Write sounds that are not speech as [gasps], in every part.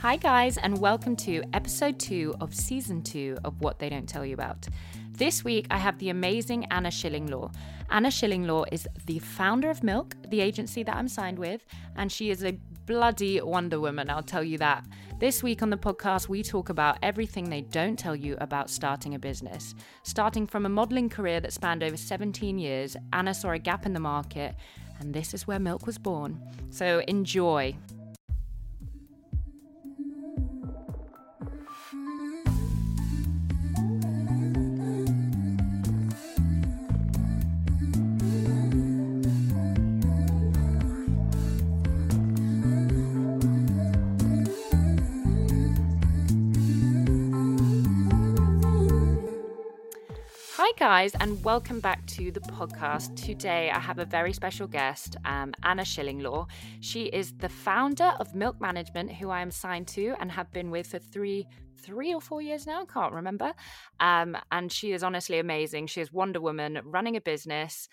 Hi, guys, and welcome to episode two of season two of What They Don't Tell You About. This week, I have the amazing Anna Shillinglaw. Anna Shillinglaw is the founder of Milk, the agency that I'm signed with, and she is a bloody Wonder Woman, I'll tell you that. This week on the podcast, we talk about everything they don't tell you about starting a business. Starting from a modelling career that spanned over 17 years, Anna saw a gap in the market, and this is where Milk was born. So enjoy. Hi, guys, and welcome back to the podcast. Today, I have a very special guest, um, Anna Shillinglaw. She is the founder of Milk Management, who I am signed to and have been with for three, three or four years now. Can't remember. Um, and she is honestly amazing. She is Wonder Woman, running a business,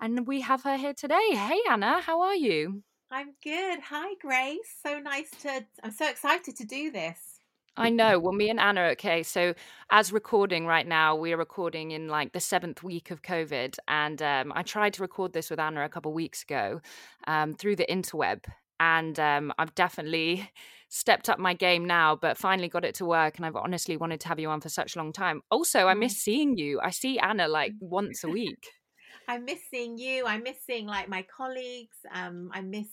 and we have her here today. Hey, Anna, how are you? I'm good. Hi, Grace. So nice to. I'm so excited to do this. I know. Well, me and Anna, okay. So, as recording right now, we are recording in like the seventh week of COVID. And um, I tried to record this with Anna a couple weeks ago um, through the interweb. And um, I've definitely [laughs] stepped up my game now, but finally got it to work. And I've honestly wanted to have you on for such a long time. Also, I miss seeing you. I see Anna like once a [laughs] week. I miss seeing you. I miss seeing like my colleagues. Um, I miss,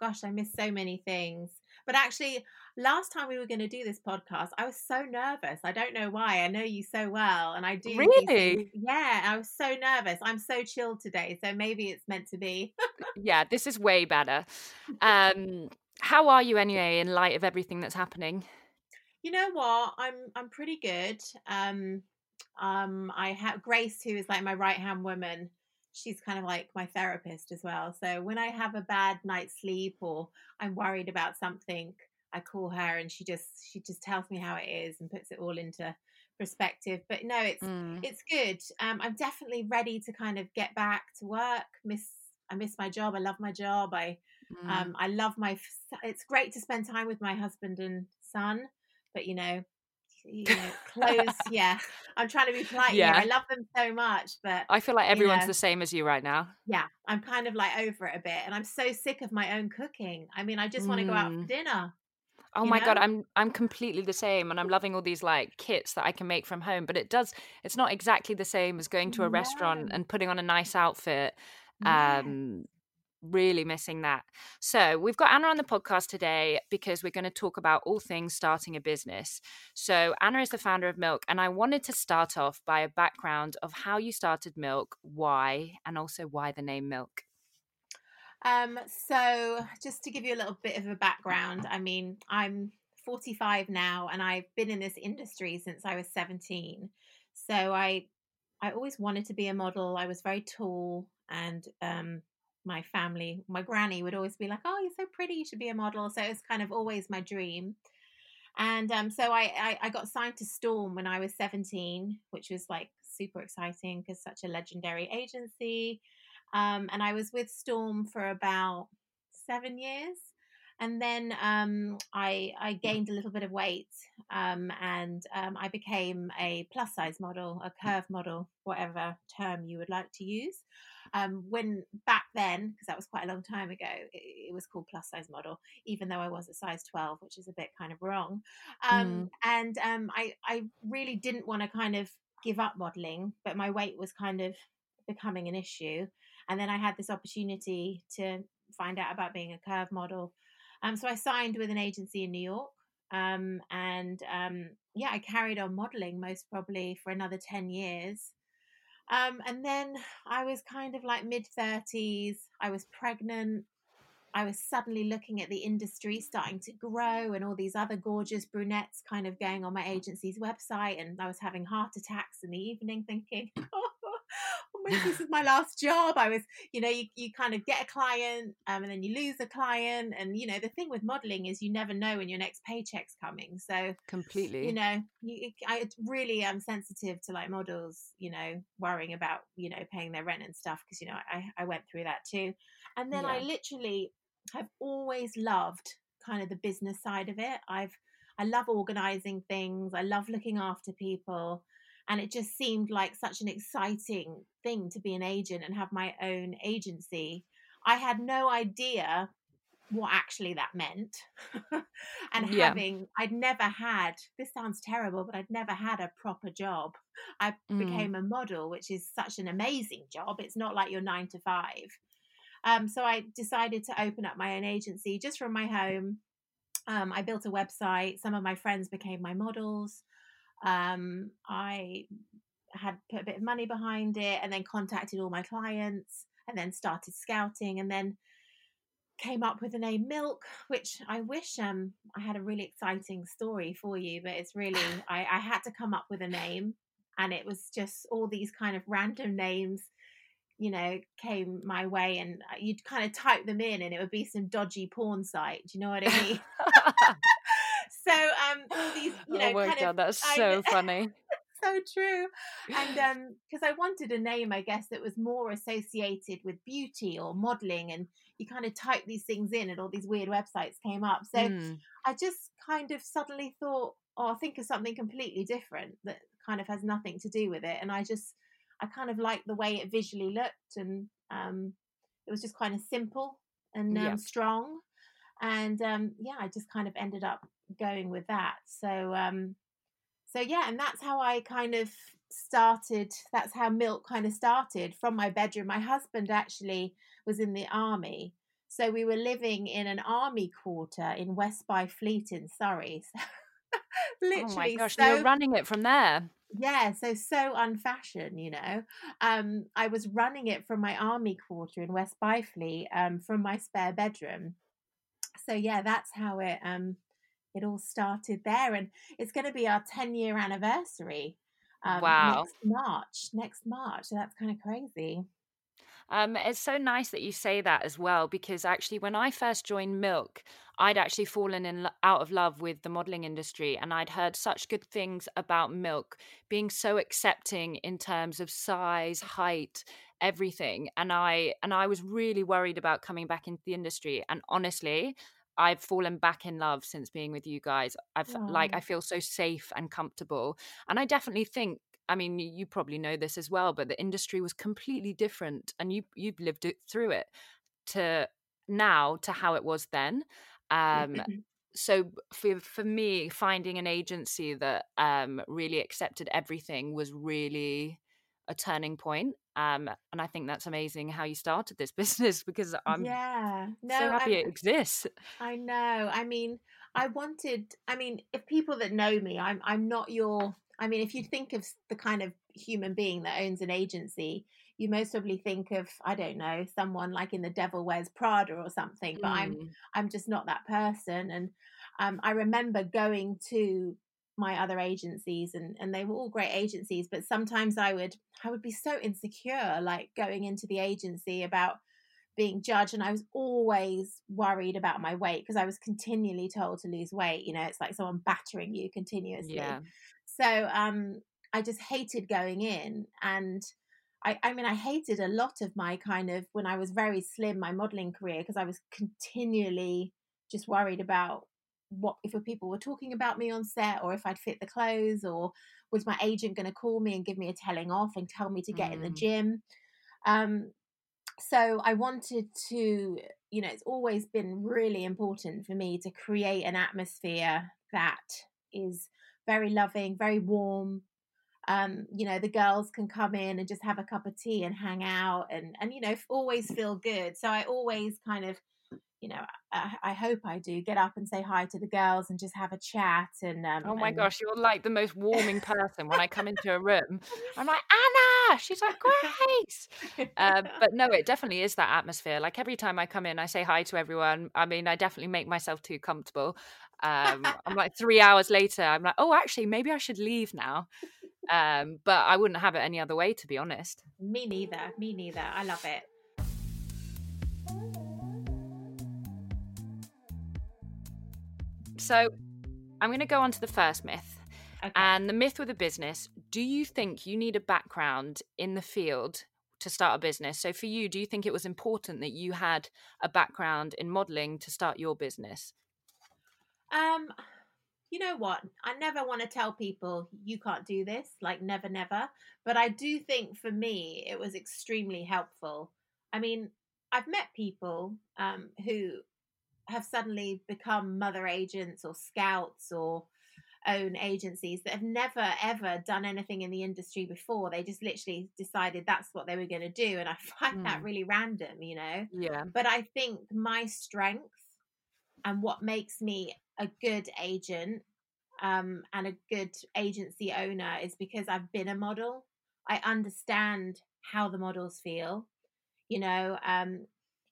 gosh, I miss so many things. But actually, last time we were going to do this podcast, I was so nervous. I don't know why. I know you so well, and I do. Really? Yeah, I was so nervous. I'm so chilled today, so maybe it's meant to be. Yeah, this is way better. [laughs] Um, how are you anyway in light of everything that's happening? you know what? I'm I'm pretty good. Um, um, I have Grace, who is like my right hand woman. She's kind of like my therapist as well. So when I have a bad night's sleep or I'm worried about something, I call her and she just she just tells me how it is and puts it all into perspective. But no, it's Mm. it's good. Um, I'm definitely ready to kind of get back to work. Miss I miss my job. I love my job. I Mm. um, I love my. It's great to spend time with my husband and son, but you know, you know, clothes. [laughs] yeah, I'm trying to be polite here. Yeah. I love them so much, but I feel like you everyone's know. the same as you right now. yeah, I'm kind of like over it a bit, and I'm so sick of my own cooking. I mean, I just want to go out for Mm. dinner. Oh You my god. I'm I'm completely the same and I'm loving all these like kits that I can make from home, but it does it's not exactly the same as going to a restaurant and putting on a nice outfit. Yeah. Um really missing that. So, we've got Anna on the podcast today because we're going to talk about all things starting a business. So, Anna is the founder of Milk and I wanted to start off by a background of how you started Milk, why, and also why the name Milk. Um, so just to give you a little bit of a background, I mean, I'm 45 now and I've been in this industry since I was 17. So I I always wanted to be a model. I was very tall and um my family, my granny would always be like, "Oh, you're so pretty, you should be a model." So it was kind of always my dream. And um, so I, I I got signed to Storm when I was 17, which was like super exciting because such a legendary agency. Um, and I was with Storm for about seven years. And then um, I, I gained a little bit of weight um, and um, I became a plus size model, a curve model, whatever term you would like to use. Um, when back then, because that was quite a long time ago, it, it was called plus size model, even though I was a size 12, which is a bit kind of wrong. Um, And um, I, I really didn't want to kind of give up modeling, but my weight was kind of becoming an issue and then I had this opportunity to find out about being a curve model. Um, so I signed with an agency in New York, um, and um, yeah, I carried on modeling most probably for another ten years. Um, and then I was kind of like mid thirties. I was pregnant. I was suddenly looking at the industry starting to grow, and all these other gorgeous brunettes kind of going on my agency's website, and I was having heart attacks in the evening, thinking, [laughs] "Oh, maybe this is my last job." I was you know you, you kind of get a client um, and then you lose a client and you know the thing with modeling is you never know when your next paycheck's coming so Completely. you know you, i really am sensitive to like models you know worrying about you know paying their rent and stuff because you know I, I went through that too and then i literally have always loved kind of the business side of it. I've I love organizing things. I love looking after people. And it just seemed like such an exciting thing to be an agent and have my own agency. I had no idea what actually that meant. [laughs] and yeah. having, I'd never had, this sounds terrible, but I'd never had a proper job. I mm. became a model, which is such an amazing job. It's not like you're nine to five. Um, so I decided to open up my own agency just from my home. Um, I built a website. Some of my friends became my models. Um, I had put a bit of money behind it and then contacted all my clients and then started scouting and then came up with the name Milk, which I wish um, I had a really exciting story for you, but it's really, [laughs] I, I had to come up with a name and it was just all these kind of random names you know, came my way, and uh, you'd kind of type them in, and it would be some dodgy porn site. Do you know what I mean? [laughs] [laughs] so, um, all these, [gasps] you know, oh my kind god, of, that's so I, [laughs] funny. so true. And [laughs] um, because I wanted a name, I guess that was more associated with beauty or modeling, and you kind of type these things in, and all these weird websites came up. So mm. I just kind of suddenly thought, oh, I'll think of something completely different that kind of has nothing to do with it, and I just I kind of liked the way it visually looked, and um, it was just kind of simple and um, yeah. strong. And um, yeah, I just kind of ended up going with that. So um, so yeah, and that's how I kind of started. That's how Milk kind of started from my bedroom. My husband actually was in the army. So we were living in an army quarter in West Byfleet in Surrey. Literally, [laughs] oh my gosh, so, you're running it from there yeah so so unfashion, you know um i was running it from my army quarter in west byfleet um from my spare bedroom so yeah that's how it um it all started there and it's going to be our 10 year anniversary um, wow next march next march so that's kind of crazy um, it's so nice that you say that as well, because actually, when I first joined Milk, I'd actually fallen in out of love with the modeling industry, and I'd heard such good things about Milk being so accepting in terms of size, height, everything. And I and I was really worried about coming back into the industry. And honestly, I've fallen back in love since being with you guys. I've Aww. like I feel so safe and comfortable, and I definitely think I mean, you probably know this as well, but the industry was completely different, and you you've lived it through it to now to how it was then. Um, so for for me, finding an agency that um, really accepted everything was really a turning point. Um, and I think that's amazing how you started this [laughs] business because I'm yeah no, so happy I'm, it exists. I know. I mean, I wanted. I mean, if people that know me, I'm I'm not your I mean, if you think of the kind of human being that owns an agency, you most probably think of I don't know someone like in The Devil Wears Prada or something. But mm. I'm I'm just not that person. And um, I remember going to my other agencies and and they were all great agencies but sometimes i would i would be so insecure like going into the agency about being judged and i was always worried about my weight because i was continually told to lose weight you know it's like someone battering you continuously yeah. So um, I just hated going in. And I, I mean, I hated a lot of my kind of, when I was very slim, my modeling career, because I was continually just worried about what if people were talking about me on set or if I'd fit the clothes or was my agent going to call me and give me a telling off and tell me to get mm. in the mm. gym. Um, so I wanted to, you know, it's always been really important for me to create an atmosphere that is very loving, very warm. Um, you know, the girls can come in and just have a cup of tea and hang out and, and, you know, always feel good. So I always kind of, you know, I, I hope I do get up and say hi to the girls and just have a chat. And um, oh my and... gosh, you're like the most warming person when I come into a room. [laughs] I'm like Anna. She's like Grace. uh, [laughs] but no, it definitely is that atmosphere. Like every time I come in, I say hi to everyone. I mean, I definitely make myself too comfortable. Um, I'm like three hours later, I'm like, oh, actually, maybe I should leave now. Um, but I wouldn't have it any other way, to be honest. Me neither. Me neither. I love it. So I'm going to go on to the first myth. Okay. And the myth with a business do you think you need a background in the field to start a business? So, for you, do you think it was important that you had a background in modeling to start your business? Um, you know what? I never want to tell people you can't do this, like never, never. But I do think for me, it was extremely helpful. I mean, I've met people um, who have suddenly become mother agents or scouts or own agencies that have never ever done anything in the industry before. They just literally decided that's what they were going to do. And I [laughs] find mm. that really random, you know? Yeah. But I think my strength and what makes me a good agent um, and a good agency owner is because I've been a model. I understand how the models feel. You know, um,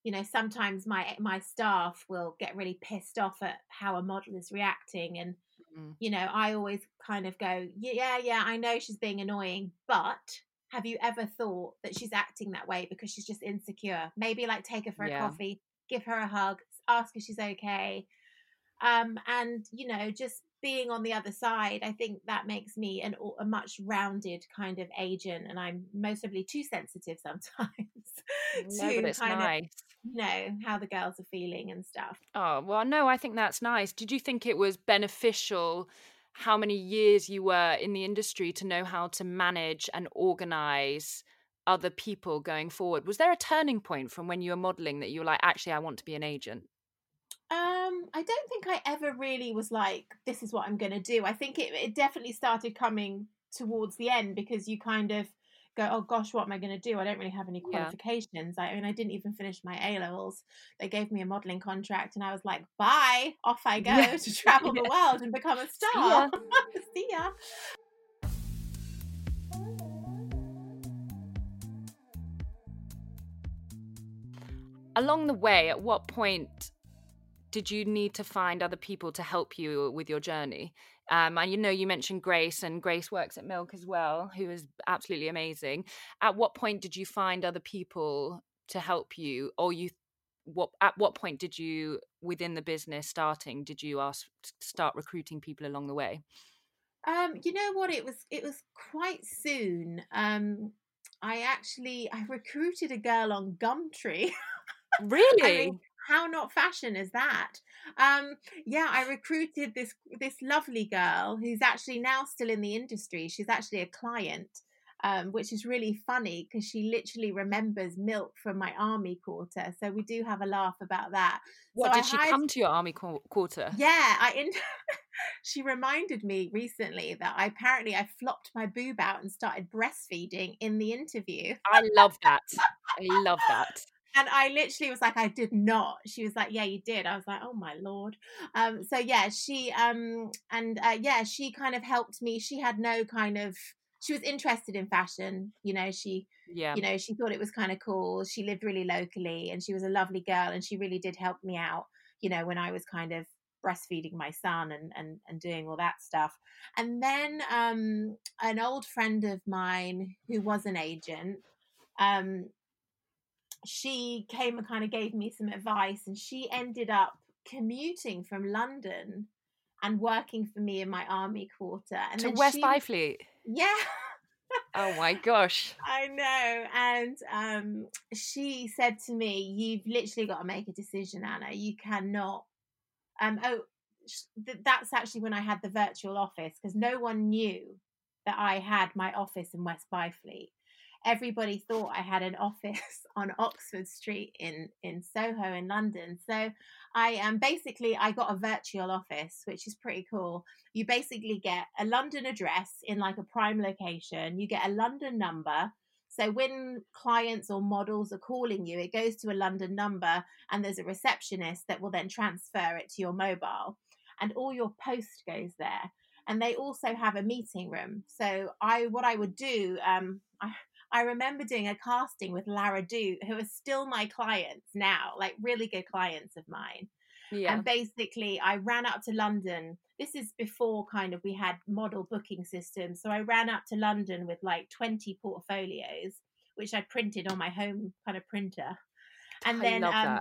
you know, sometimes my my staff will get really pissed off at how a model is reacting, and mm. you know, I always kind of go, yeah, yeah, I know she's being annoying, but have you ever thought that she's acting that way because she's just insecure? Maybe like take her for yeah. a coffee, give her a hug, ask if she's okay, um, and you know, just being on the other side, I think that makes me an, a much rounded kind of agent, and I'm mostly too sensitive sometimes [laughs] no, to kind nice. You know how the girls are feeling and stuff. Oh well, no, I think that's nice. Did you think it was beneficial? How many years you were in the industry to know how to manage and organize other people going forward? Was there a turning point from when you were modeling that you were like, actually, I want to be an agent? Um, I don't think I ever really was like, this is what I'm going to do. I think it, it definitely started coming towards the end because you kind of go, oh gosh, what am I going to do? I don't really have any qualifications. Yeah. I, I mean, I didn't even finish my A levels. They gave me a modeling contract, and I was like, bye, off I [laughs] go yeah. to travel yeah. the world and become a star. [laughs] See ya. Along the way, at what point did you need to find other people to help you with your journey? Um, and you know, you mentioned Grace, and Grace works at Milk as well, who is absolutely amazing. At what point did you find other people to help you, or you? What at what point did you, within the business starting, did you ask start recruiting people along the way? Um, you know what? It was it was quite soon. Um, I actually I recruited a girl on Gumtree. [laughs] Really? I mean, how not fashion is that? Um, yeah, I recruited this this lovely girl who's actually now still in the industry. She's actually a client. Um, which is really funny because she literally remembers milk from my army quarter. So we do have a laugh about that. What so did I she hired... come to your army qu- quarter? Yeah, I. In... [laughs] she reminded me recently that I apparently I flopped my boob out and started breastfeeding in the interview. I love that. I love that and I literally was like, I did not. She was like, Yeah, you did. I was like, Oh my lord. Um, so yeah, she um and uh, yeah, she kind of helped me. She had no kind of she was interested in fashion, you know, she yeah, you know, she thought it was kind of cool. She lived really locally and she was a lovely girl and she really did help me out, you know, when I was kind of breastfeeding my son and and and doing all that stuff. And then um an old friend of mine who was an agent um she came and kind of gave me some advice, and she ended up commuting from London and working for me in my army quarter. And to West she, Byfleet. [laughs] Yeah. oh my gosh. I know. And um, she said to me, You've literally got to make a decision, Anna. You cannot. Um, oh, that's actually when I had the virtual office because no one knew that I had my office in West Byfleet everybody thought I had an office [laughs] on Oxford Street in in Soho in London. So I um basically I got a virtual office, which is pretty cool. You basically get a London address in like a prime location. You get a London number. So when clients or models are calling you, it goes to a London number and there's a receptionist that will then transfer it to your mobile and all your post goes there. And they also have a meeting room. So I what I would do um I I remember doing a casting with Lara Du, who are still my clients now, like really good clients of mine. Yeah. And basically, I ran up to London. This is before kind of we had model booking systems. So I ran up to London with like 20 portfolios, which I printed on my home kind of printer. And then um,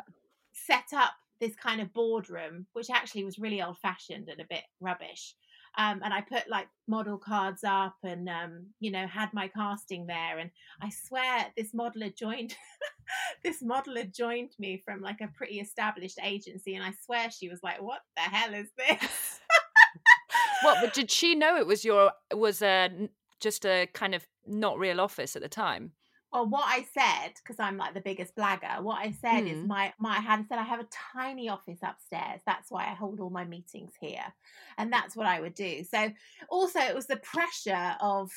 set up this kind of boardroom, which actually was really old fashioned and a bit rubbish. Um, and I put like model cards up and, um, you know, had my casting there. And I swear this model had joined, [laughs] this model had joined me from like a pretty established agency. And I swear she was like, what the hell is this? [laughs] what, did she know it was your, was a, just a kind of not real office at the time? Well, what I said, because I'm like the biggest blagger, what I said is Mm. my my I had said I have a tiny office upstairs. That's why I hold all my meetings here. And that's what I would do. So also it was the pressure of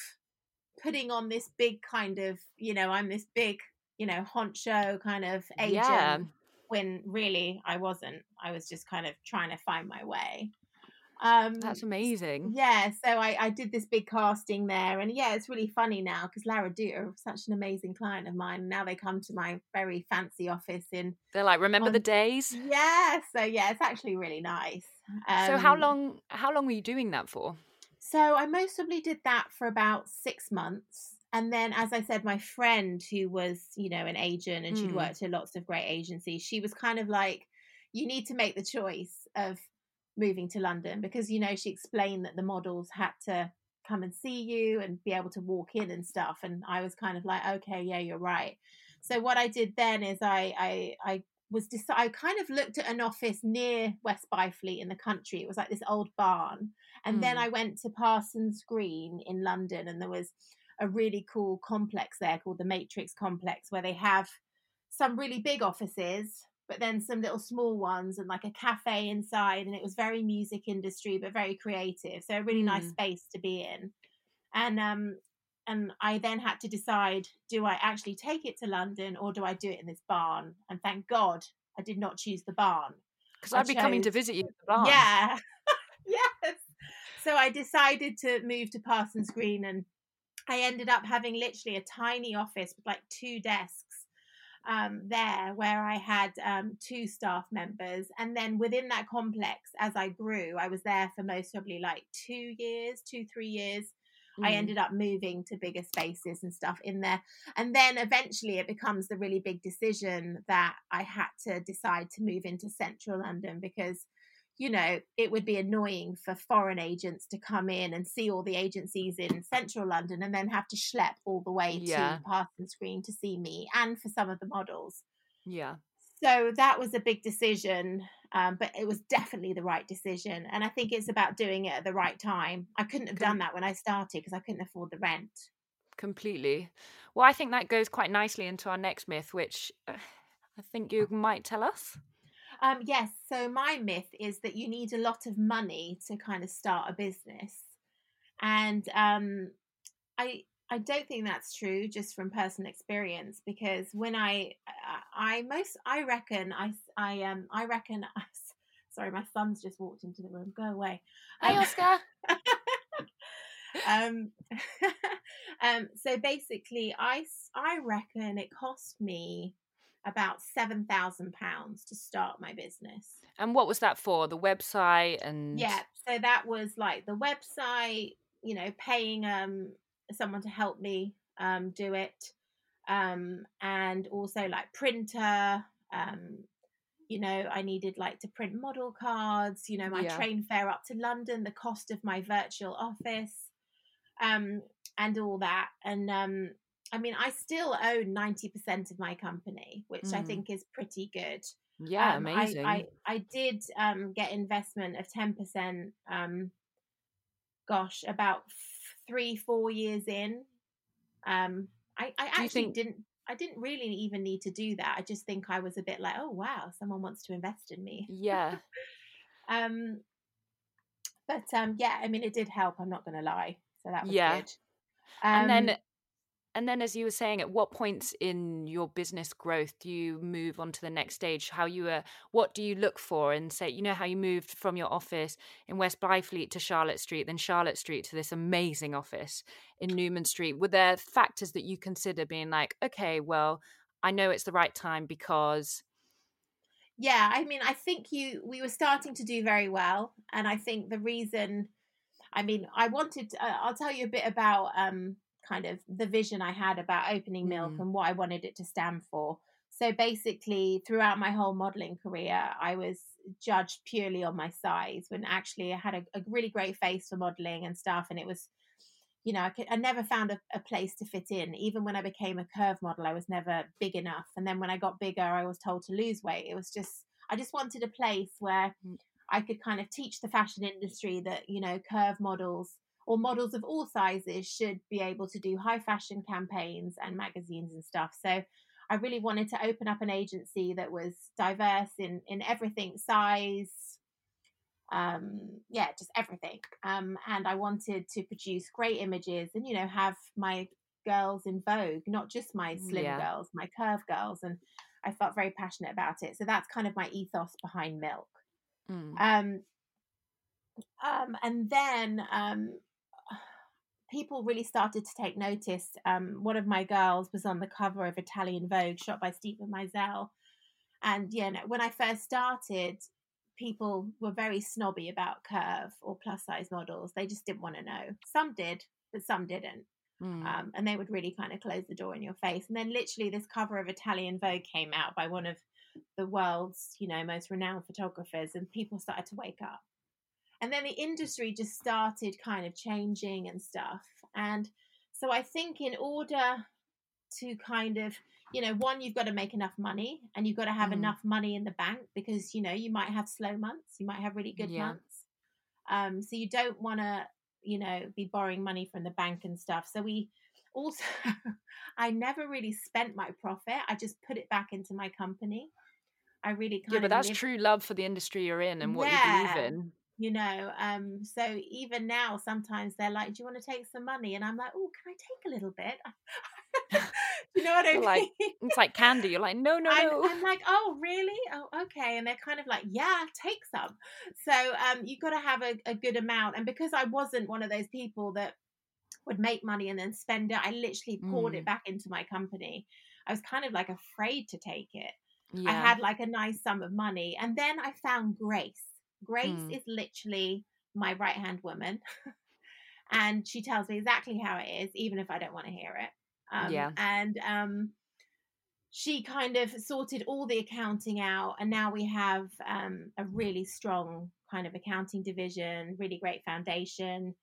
putting on this big kind of, you know, I'm this big, you know, honcho kind of agent Yeah. when really I wasn't. I was just kind of trying to find my way. Um That's amazing. yeah, so I, I did this big casting there, and yeah, it's really funny now because Lara Duta are such an amazing client of mine. Now they come to my very fancy office in They're like, remember the days? yeah, so yeah, it's actually really nice. so how Um, long how long were you doing that for? So I mostly did that for about six months. And then, as I said, my friend who was, you know, an agent and she'd Mm. worked at lots of great agencies, she was kind of like, you need to make the choice of moving to London because, you know, she explained that the models had to come and see you and be able to walk in and stuff. And I was kind of like, okay, yeah, you're right. So what I did then is I, I, I was deci- I kind of looked at an office near West Byfleet in the country. It was like this old barn. And then Mm. I went to Parsons Green in London, and there was a really cool complex there called the Matrix Complex, where they have some really big offices, but then some little small ones, and like a cafe inside. And it was very music industry, but very creative. So a really nice Mm. space to be in. And um, and I then had to decide: do I actually take it to London, or do I do it in this barn? And thank God I did not choose the barn. Because I'd be coming to visit you at the barn. Yeah. [laughs] yes. So I decided to move to Parsons Green and I ended up having literally a tiny office with like two desks um, there where I had um, two staff members. And then within that complex, as I grew, I was there for most probably like two years, two, three years. I Mm. ended up moving to bigger spaces and stuff in there. And then eventually it becomes the really big decision that I had to decide to move into central London because, you know, it would be annoying for foreign agents to come in and see all the agencies in central London and then have to schlep all the way Yeah. to Parsons Green to see me and for some of the models. Yeah. So that was a big decision, um, but it was definitely the right decision. And I think it's about doing it at the right time. I couldn't have done that when I started because I couldn't afford the rent. Completely. Well, I think that goes quite nicely into our next myth, which [sighs] I think you might tell us. Um, yes. So my myth is that you need a lot of money to kind of start a business, and um, I I don't think that's true just from personal experience because when I I, I most I reckon I I um I reckon [laughs] sorry my son's just walked into the room go away Hey, Um, Oscar. [laughs] um, [laughs] um, so basically, I I reckon it cost me about seven thousand pounds to start my business. And what was that for? The website and Yeah, so that was like the website, you know, paying um someone to help me um do it, um, and also like printer. Um, you know, I needed like to print model cards. You know, my Yeah. train fare up to London, the cost of my virtual office, um, and all that. And um, I mean, I still own ninety percent of my company, which I Mm. think is pretty good. Yeah, Um, amazing. I, I, I did um, get investment of 10%, um, gosh, about f- three, four years in. Um, I, I actually think- didn't, I didn't really even need to do that. I just think I was a bit like, oh, wow, someone wants to invest in me. yeah. [laughs] Um, but um, yeah, I mean, it did help. I'm not going to lie. So that was Yeah. good. and then Um, and then as you were saying at what points in your business growth do you move on to the next stage? How you were what do you look for? And say you know how you moved from your office in west byfleet to charlotte street then charlotte street to this amazing office in newman street. Were there factors that you consider being like okay well i know it's the right time because yeah i mean i think you we were starting to do very well and i think the reason i mean i wanted to, uh, i'll tell you a bit about um kind of the vision i had about opening milk Mm. and what i wanted it to stand for so basically throughout my whole modeling career i was judged purely on my size when actually I had a, a really great face for modeling and stuff. And it was, you know, I, could, I never found a, a, place to fit in. Even when I became a curve model, I was never big enough. And then when I got bigger, I was told to lose weight. It was just, I just wanted a place where mm. I could kind of teach the fashion industry that, you know, curve models or models of all sizes should be able to do high fashion campaigns and magazines and stuff. So I really wanted to open up an agency that was diverse in in everything, size, um, yeah, just everything. Um, and I wanted to produce great images and you know have my girls in vogue, not just my slim yeah. girls, my curve girls, and I felt very passionate about it. So that's kind of my ethos behind Milk. Mm. Um, um, and then um, people really started to take notice. Um, one of my girls was on the cover of Italian Vogue, shot by Steven Meisel. And yeah, when I first started, people were very snobby about curve or plus size models. They just didn't want to know. Some did, but some didn't. Mm. Um, and they would really kind of close the door in your face. And then literally this cover of Italian Vogue came out by one of the world's, you know, most renowned photographers, and people started to wake up and then the industry just started kind of changing and stuff and so i think in order to kind of you know one you've got to make enough money and you've got to have mm. enough money in the bank because you know you might have slow months you might have really good yeah. months um so you don't want to you know be borrowing money from the bank and stuff so we also [laughs] i never really spent my profit i just put it back into my company i really kind of. yeah but that's true love for the industry you're in and what yeah. you believe in you know um so even now sometimes they're like do you want to take some money? and i'm like oh can i take a little bit? [laughs] You know what i mean like it's like candy. You're like no no I'm, no. I'm like oh really? Oh okay. And they're kind of like yeah take some. So um you've got to have a, a good amount and because i wasn't one of those people that would make money and then spend it i literally poured mm. it back into my company. I was kind of like afraid to take it. Yeah. i had like a nice sum of money and then i found grace Grace mm. is literally my right hand woman. [laughs] and she tells me exactly how it is, even if I don't want to hear it. Um, yeah. And um, she kind of sorted all the accounting out. And now we have um, a really strong kind of accounting division, really great foundation,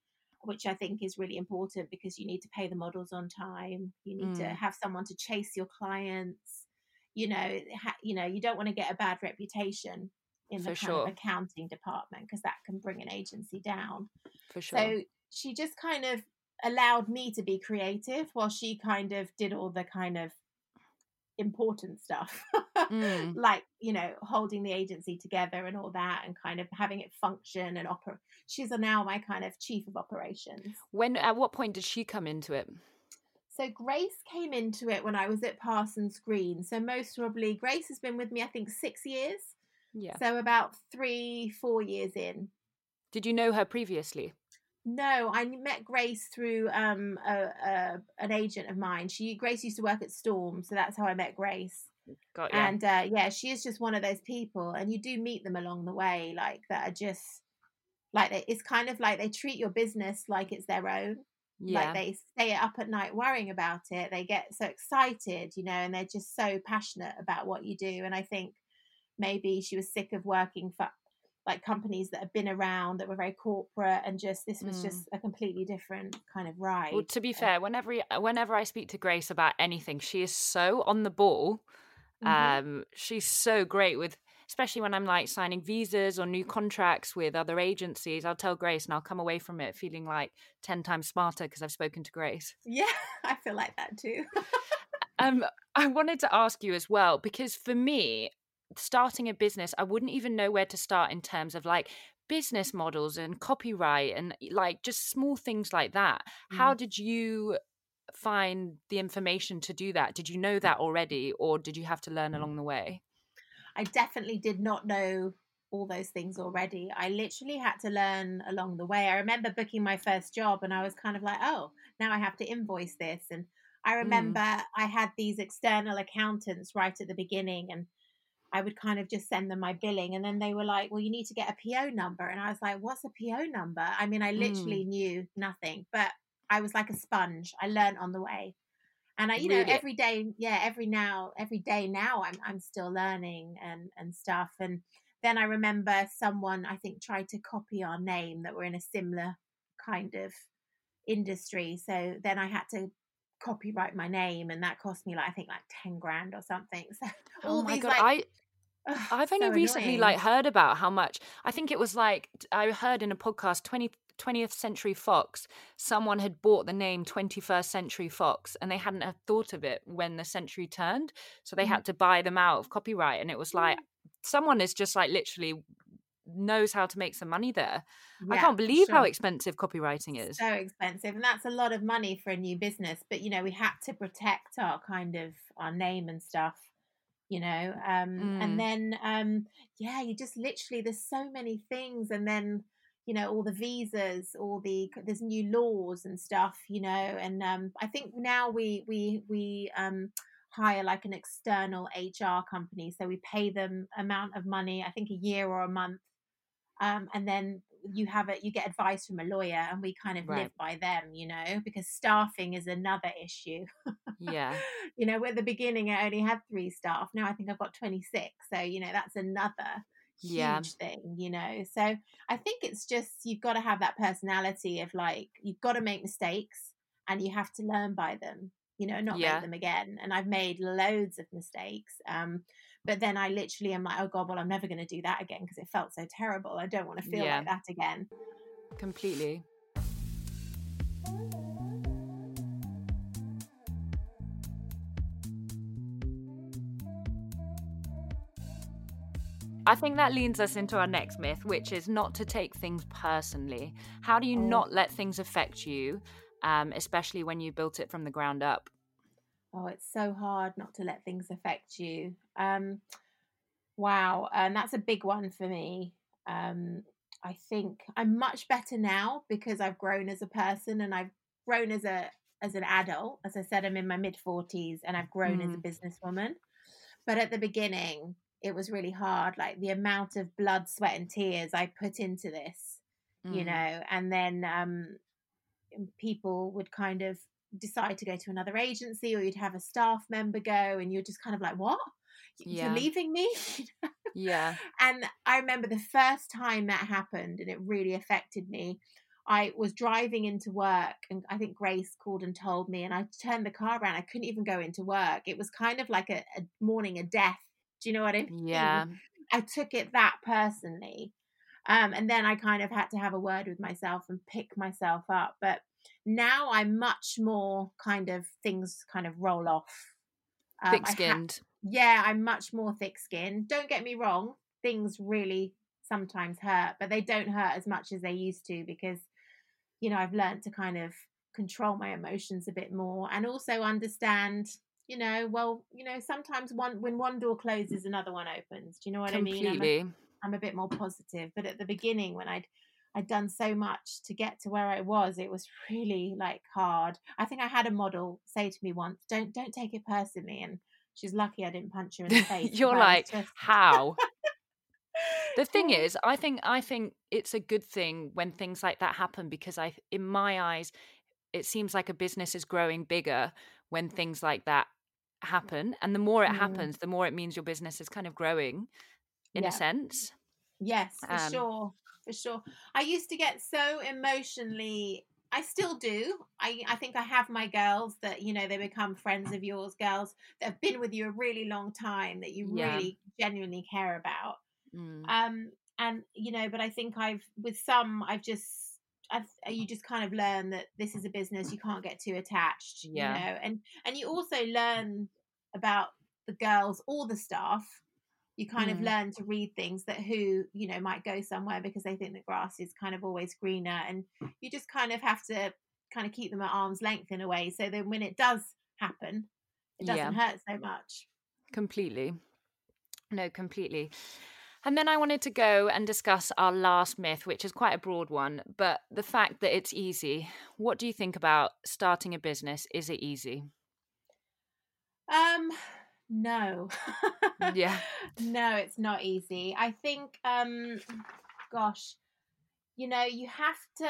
which I think is really important because you need to pay the models on time. You need mm. to have someone to chase your clients. You know, ha- you know, you don't want to get a bad reputation in the kind sure. of accounting department because that can bring an agency down. For sure. So she just kind of allowed me to be creative while she kind of did all the kind of important stuff [laughs] mm. like you know holding the agency together and all that and kind of having it function and operate she's now my kind of chief of operations when at what point did she come into it so grace came into it when i was at parsons green so most probably grace has been with me i think six years yeah. So about three, four years in. Did you know her previously? No, I met Grace through um a, a, an agent of mine. She Grace used to work at Storm, so that's how I met Grace. Got you. And uh, yeah, she is just one of those people, and you do meet them along the way, like that are just like it's kind of like they treat your business like it's their own. Yeah. Like they stay up at night worrying about it. They get so excited, you know, and they're just so passionate about what you do. And I think maybe she was sick of working for like companies that have been around that were very corporate and just this was mm. just a completely different kind of ride. Well, to be fair, whenever whenever I speak to Grace about anything, she is so on the ball. Mm-hmm. Um, she's so great with especially when I'm like signing visas or new contracts with other agencies. I'll tell Grace and I'll come away from it feeling like 10 times smarter because I've spoken to Grace. Yeah, [laughs] I feel like that too. [laughs] um I wanted to ask you as well because for me, starting a business, I wouldn't even know where to start in terms of like business models and copyright and like just small things like that. Mm. How did you find the information to do that? Did you know that already or did you have to learn along the way? I definitely did not know all those things already. I literally had to learn along the way. I remember booking my first job and I was kind of like, oh, now I have to invoice this. And I mm. remember mm. I had these external accountants right at the beginning and I would kind of just send them my billing. And then they were like, well, you need to get a PO number. And I was like, what's a PO number? I mean, I literally mm. knew nothing, but I was like a sponge. I learned on the way. And I, you really? know, every day, yeah, every now, every day now, I'm, I'm still learning and, and stuff. And then I remember someone I think tried to copy our name that were in a similar kind of industry. So then I had to copyright my name, and that cost me like I think like ten grand or something. [laughs] So Oh all my these god, like, I ugh, I've only so recently annoying. like heard about how much. I think it was like I heard in a podcast 20 20th Century Fox, someone had bought the name 21st Century Fox and they hadn't thought of it when the century turned. So they Mm. had to buy them out of copyright. And it was like, someone is just like literally knows how to make some money there. I can't believe how expensive copyrighting is. so expensive and that's a lot of money for a new business but you know we had to protect our kind of our name and stuff you know um Mm. and then um yeah you just literally there's so many things and then you know all the visas all the there's new laws and stuff you know and um i think now we we we um hire like an external hr company so we pay them amount of money i think a year or a month um, and then you have it you get advice from a lawyer and we kind of Right. live by them you know because staffing is another issue Yeah. [laughs] you know at the beginning i only had three staff now i think i've got 26 so you know that's another huge Yeah. thing you know so i think it's just you've got to have that personality of like you've got to make mistakes and you have to learn by them you know not Yeah. make them again and i've made loads of mistakes um but then i literally am like oh god well i'm never going to do that again because it felt so terrible i don't want to feel Yeah. like that again Completely. I think that leads us into our next myth, which is not to take things personally. How do you Oh. not let things affect you, um, especially when you built it from the ground up? Oh, it's so hard not to let things affect you. Um, wow, and that's a big one for me. Um, I think I'm much better now because I've grown as a person and I've grown as a as an adult. As I said, I'm in my mid forties and I've grown as a businesswoman. But at the beginning, it was really hard. Like the amount of blood, sweat, and tears I put into this, you Mm. know, and then um, people would kind of decide to go to another agency or you'd have a staff member go and you're just kind of like what Yeah. you're leaving me [laughs] Yeah. and i remember the first time that happened and it really affected me i was driving into work and i think grace called and told me and i turned the car around i couldn't even go into work it was kind of like a, a mourning a death do you know what i mean Yeah. I took it that personally. Um, and then I kind of had to have a word with myself and pick myself up. But now I'm much more kind of things kind of roll off. Um, Thick I ha- skinned. yeah, I'm much more thick skinned. Don't get me wrong, things really sometimes hurt, but they don't hurt as much as they used to because, you know, I've learned to kind of control my emotions a bit more and also understand, you know, well, you know, sometimes one when one door closes, another one opens. Do you know what I mean? I'm a, Completely. I'm a bit more positive. But at the beginning, when I'd I'd done so much to get to where I was, it was really like hard. I think I had a model say to me once, "Don't don't take it personally," and she's lucky I didn't punch her in the [laughs] face. You're like, just- how? [laughs] the thing is, I think I think it's a good thing when things like that happen because I in my eyes it seems like a business is growing bigger when things like that happen and the more it Mm. happens the more it means your business is kind of growing in Yeah. a sense Yes, for Um, sure. For sure. I used to get so emotionally I still do. I I think I have my girls that, you know, they become friends of yours, girls that have been with you a really long time that you Yeah. really genuinely care about. Mm. Um and you know, but I think I've with some I've just I've, you just kind of learn that this is a business you can't get too attached, Yeah. you know. And and you also learn about the girls or the staff you kind of Mm. learn to read things that who you know might go somewhere because they think the grass is kind of always greener and you just kind of have to kind of keep them at arm's length in a way so then when it does happen it doesn't hurt so much. Completely. No completely. And then i wanted to go and discuss our last myth which is quite a broad one but the fact that it's easy. What do you think about starting a business? Is it easy? Um no yeah [laughs] no it's not easy i think um gosh you know you have to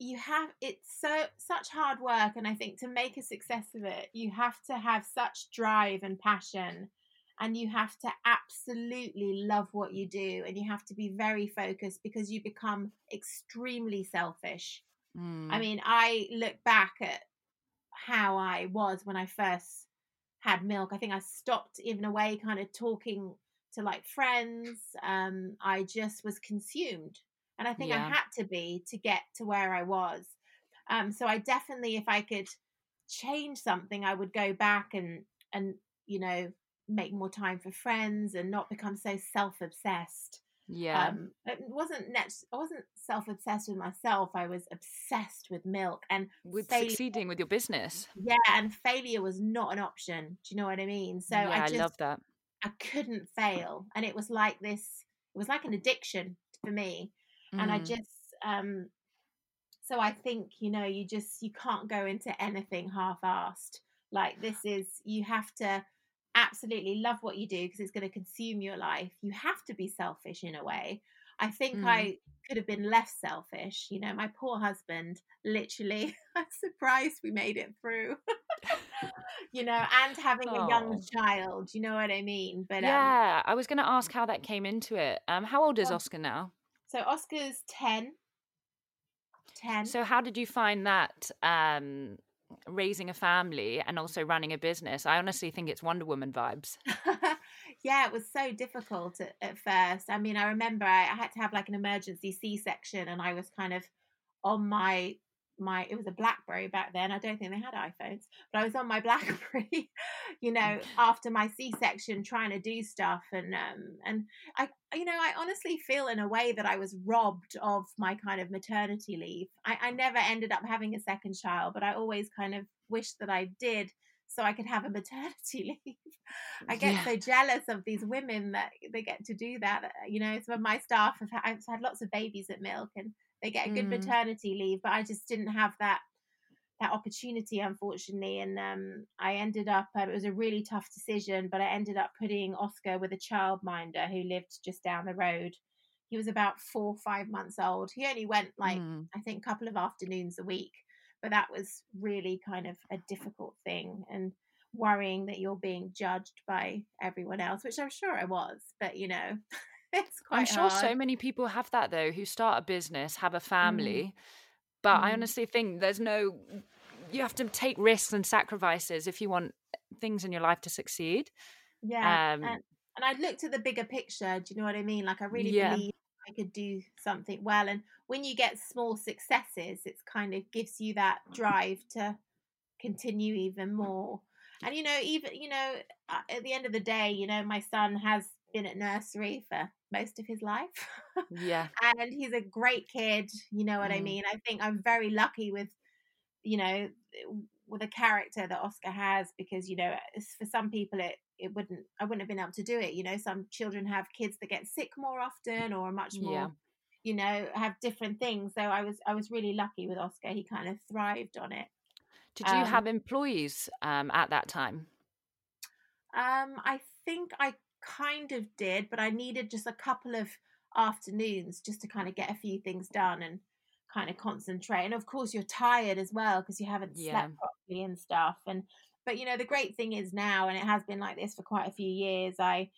you have it's so such hard work and i think to make a success of it you have to have such drive and passion and you have to absolutely love what you do and you have to be very focused because you become extremely selfish. Mm. I mean, I look back at how I was when I first had milk. I think I stopped even away kind of talking to like friends. Um, I just was consumed. And I think yeah. I had to be to get to where I was. Um, so I definitely, if I could change something, I would go back and and you know make more time for friends and not become so self-obsessed yeah um, it wasn't net i wasn't self-obsessed with myself i was obsessed with milk and with failure. succeeding with your business yeah and failure was not an option do you know what i mean so yeah, i, just, I love that i couldn't fail and it was like this it was like an addiction for me mm. and i mm. just um so i think you know you just you can't go into anything half-assed like this is you have to absolutely love what you do because it's going to consume your life. You have to be selfish in a way. I think mm. I could have been less selfish. You know, my poor husband, literally, [laughs] I'm surprised we made it through. [laughs] you know, and having oh. a young child, you know what I mean? But yeah, um, I was going to ask how that came into it. Um, how old is Oscar now? So Oscar's 10. 10. So how did you find that um raising a family and also running a business. I honestly think it's Wonder Woman vibes. [laughs] yeah, it was so difficult at, at first. I mean, I remember I, I, had to have like an emergency C section, and I was kind of on my my it was a blackberry back then i don't think they had iphones but i was on my [laughs] blackberry you know after my c-section trying to do stuff and um and i you know i honestly feel in a way that i was robbed of my kind of maternity leave i, I never ended up having a second child but i always kind of wish that i did so I could have a [laughs] maternity leave. I get yeah. so jealous of these women that they get to do that. You know, some of my staff have had, I've had lots of babies at Milk, and they get a good mm. maternity leave, but I just didn't have that that opportunity unfortunately and um, i ended up um, it was a really tough decision but i ended up putting oscar with a childminder who lived just down the road he was about four five months old he only went like mm. i think a couple of afternoons a week but that was really kind of a difficult thing and worrying that you're being judged by everyone else which i'm sure i was but you know [laughs] it's quite I'm sure hard. so many people have that though, who start a business, have a family. Mm. But mm. I honestly think there's no you have to take risks and sacrifices if you want things in your life to succeed. Yeah. Um, and, and I looked at the bigger picture. Do you know what I mean? Like I really yeah. believe I could do something well. And when you get small successes, it's kind of gives you that drive to continue even more. And you know, even you know, at the end of the day, you know, my son has been at nursery for most of his life. [laughs] Yeah. and he's a great kid, you know what mm. I mean? I think I'm very lucky with, you know, with a character that Oscar has because, you know, for some people it it wouldn't I wouldn't have been able to do it. You know, some children have kids that get sick more often or much more yeah. you know, have different things. So I was I was really lucky with Oscar. He kind of thrived on it. Did you um, have employees um, at that time? Um, I think I kind of did, but I needed just a couple of afternoons just to kind of get a few things done and kind of concentrate. And of course, you're tired as well because you haven't yeah. slept properly and stuff. And but you know, the great thing is now, and it has been like this for quite a few years. I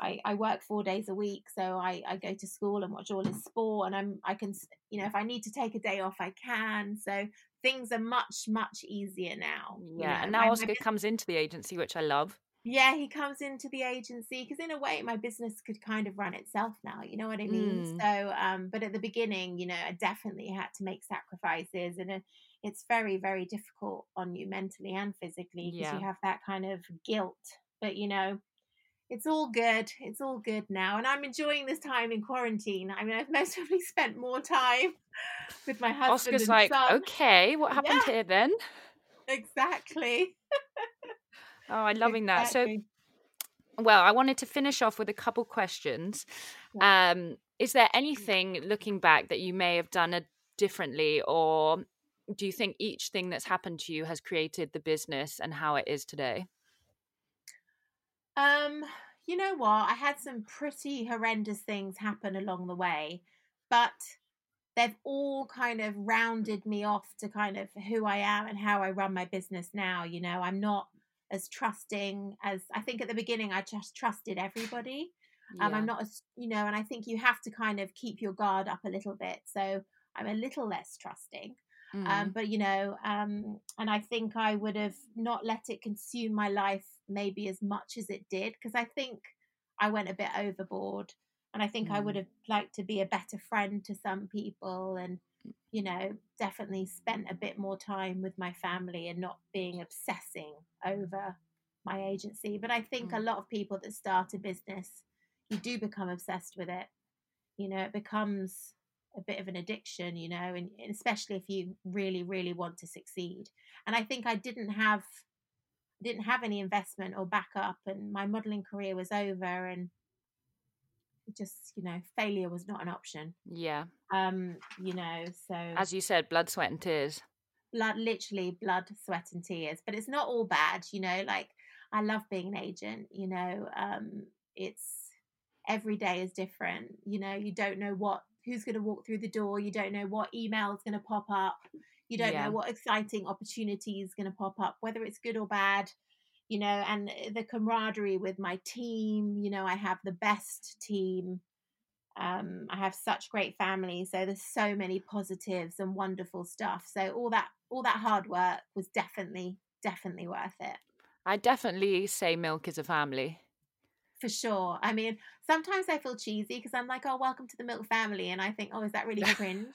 I, I work four days a week, so I, I go to school and watch all his sport, and I'm I can you know if I need to take a day off, I can. So things are much much easier now. Yeah, you know? and now Oscar comes into the agency, which I love yeah, he comes into the agency because in a way my business could kind of run itself now, you know what I mean? Mm. So, um, but at the beginning, you know, I definitely had to make sacrifices and it's very, very difficult on you mentally and physically because yeah. you have that kind of guilt. But, you know, it's all good. It's all good now. And I'm enjoying this time in quarantine. I mean, I've [laughs] mostly spent more time with my husband. Oscar's like, son. okay, what happened yeah. here then? Exactly. [laughs] Oh, I'm loving that. So, well, I wanted to finish off with a couple questions. Um, is there anything looking back that you may have done a, differently, or do you think each thing that's happened to you has created the business and how it is today? Um, you know what? I had some pretty horrendous things happen along the way, but they've all kind of rounded me off to kind of who I am and how I run my business now. You know, I'm not as trusting as I think at the beginning I just trusted everybody. Um, Yeah. I'm not as you know, and I think you have to kind of keep your guard up a little bit. So I'm a little less trusting. Um, Mm. but you know, um, and I think I would have not let it consume my life maybe as much as it did because I think I went a bit overboard, and I think I would Mm. have liked to be a better friend to some people, and you know, definitely spent a bit more time with my family and not being obsessing over my agency. But I think a Mm. lot of people that start a business, you do become obsessed with it. You know, it becomes a bit of an addiction, you know, and, and especially if you really, really want to succeed. And I think I didn't have didn't have any investment or backup and my modeling career was over and just, you know, failure was not an option. Yeah. Um, you know, so As you said, blood, sweat, and tears. blood literally blood sweat and tears but it's not all bad you know like i love being an agent you know um it's every day is different you know you don't know what who's going to walk through the door you don't know what email is going to pop up you don't Yeah. know what exciting opportunity is going to pop up whether it's good or bad you know and the camaraderie with my team you know i have the best team um, I have such great family, so there's so many positives and wonderful stuff. So all that all that hard work was definitely definitely worth it I definitely say milk is a family. for sure. I mean, sometimes I feel cheesy because I'm like, "Oh, welcome to the Milk family," and I think, "Oh, is that really [laughs] cringe?"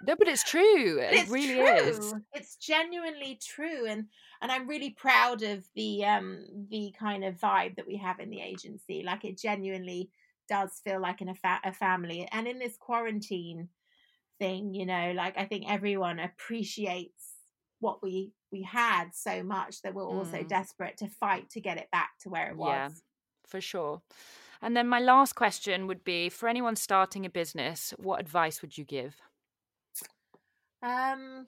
No, but it's true. [laughs] But It it's really true. is. It's genuinely true, and and I'm really proud of the um the kind of vibe that we have in the agency. Like it genuinely does feel like in a, fa- a family, and in this quarantine thing, you know, like I think everyone appreciates what we we had so much that we're also Mm. desperate to fight to get it back to where it was. Yeah. For sure. And then my last question would be for anyone starting a business, what advice would you give? Um,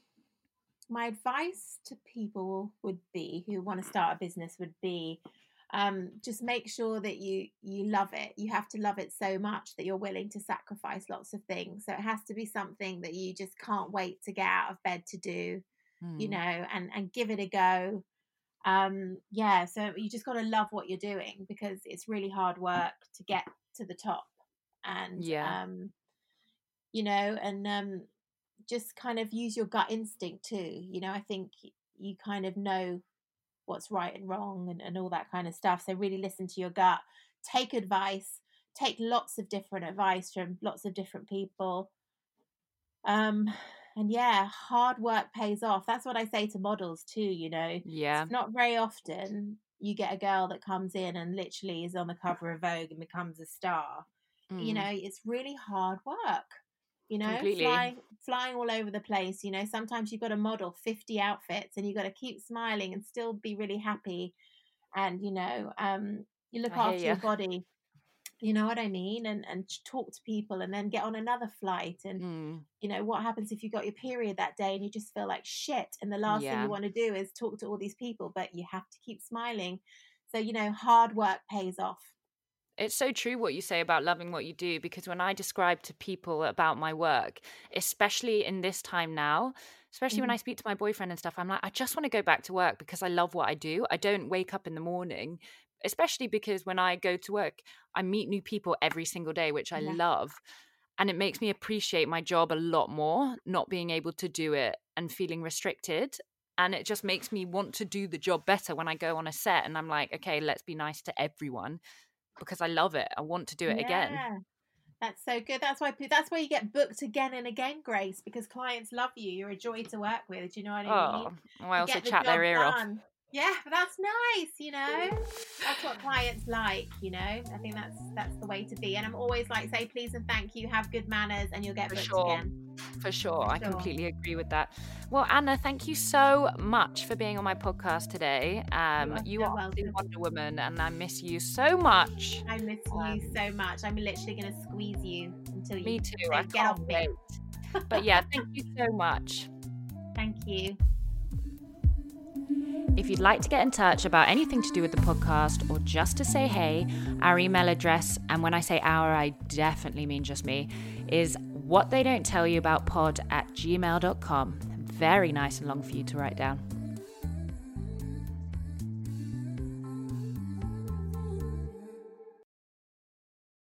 my advice to people would be who want to start a business would be um, just make sure that you you love it. You have to love it so much that you're willing to sacrifice lots of things. So it has to be something that you just can't wait to get out of bed to do, you Mm. know, and and give it a go. Um, yeah, so you just got to love what you're doing because it's really hard work to get to the top. And Yeah. um, you know, and um, just kind of use your gut instinct too. You know, I think you kind of know what's right and wrong and, and all that kind of stuff. So really listen to your gut, take advice, take lots of different advice from lots of different people. Um, and yeah, hard work pays off. That's what I say to models too, you know. Yeah. It's not very often you get a girl that comes in and literally is on the cover of Vogue and becomes a star you Mm. know it's really hard work you know Completely. flying flying all over the place you know sometimes you've got to model 50 outfits and you've got to keep smiling and still be really happy and you know um you look I after your body. You know what i mean? And and talk to people and then get on another flight and Mm. you know what happens if you got your period that day and you just feel like shit and the last thing you want to do is talk to all these people but you have to keep smiling. So you know hard work pays off It's so true what you say about loving what you do because when I describe to people about my work, especially in this time now, especially when Mhm. I speak to my boyfriend and stuff, I'm like, I just want to go back to work because I love what I do. I don't wake up in the morning, especially because when I go to work, I meet new people every single day, which I Yeah. love. And it makes me appreciate my job a lot more, not being able to do it and feeling restricted. And it just makes me want to do the job better when I go on a set and I'm like, okay, let's be nice to everyone because I love it. I want to do it again. Yeah, That's so good. That's why that's why you get booked again and again, Grace, because clients love you. You're a joy to work with. Do you know what I mean? Oh, I also chat their ear off. Yeah, but that's nice. You know, that's what clients like. You know, I think that's that's the way to be. And I'm always like, say please and thank you, have good manners, and you'll get For booked sure. again. For sure. I completely agree with that. Well, Anna, thank you so much for being on my podcast today. Um, you so are the welcome. Wonder Woman, and I miss you so much. I miss you so much. I'm literally gonna squeeze you until you Me too. say, I get can't off me. But yeah, thank you so much. [laughs] Thank you. If you'd like to get in touch about anything to do with the podcast or just to say hey, our email address, and when I say our, I definitely mean just me, is what they don't tell you about pod at gmail.com. Very nice and long for you to write down.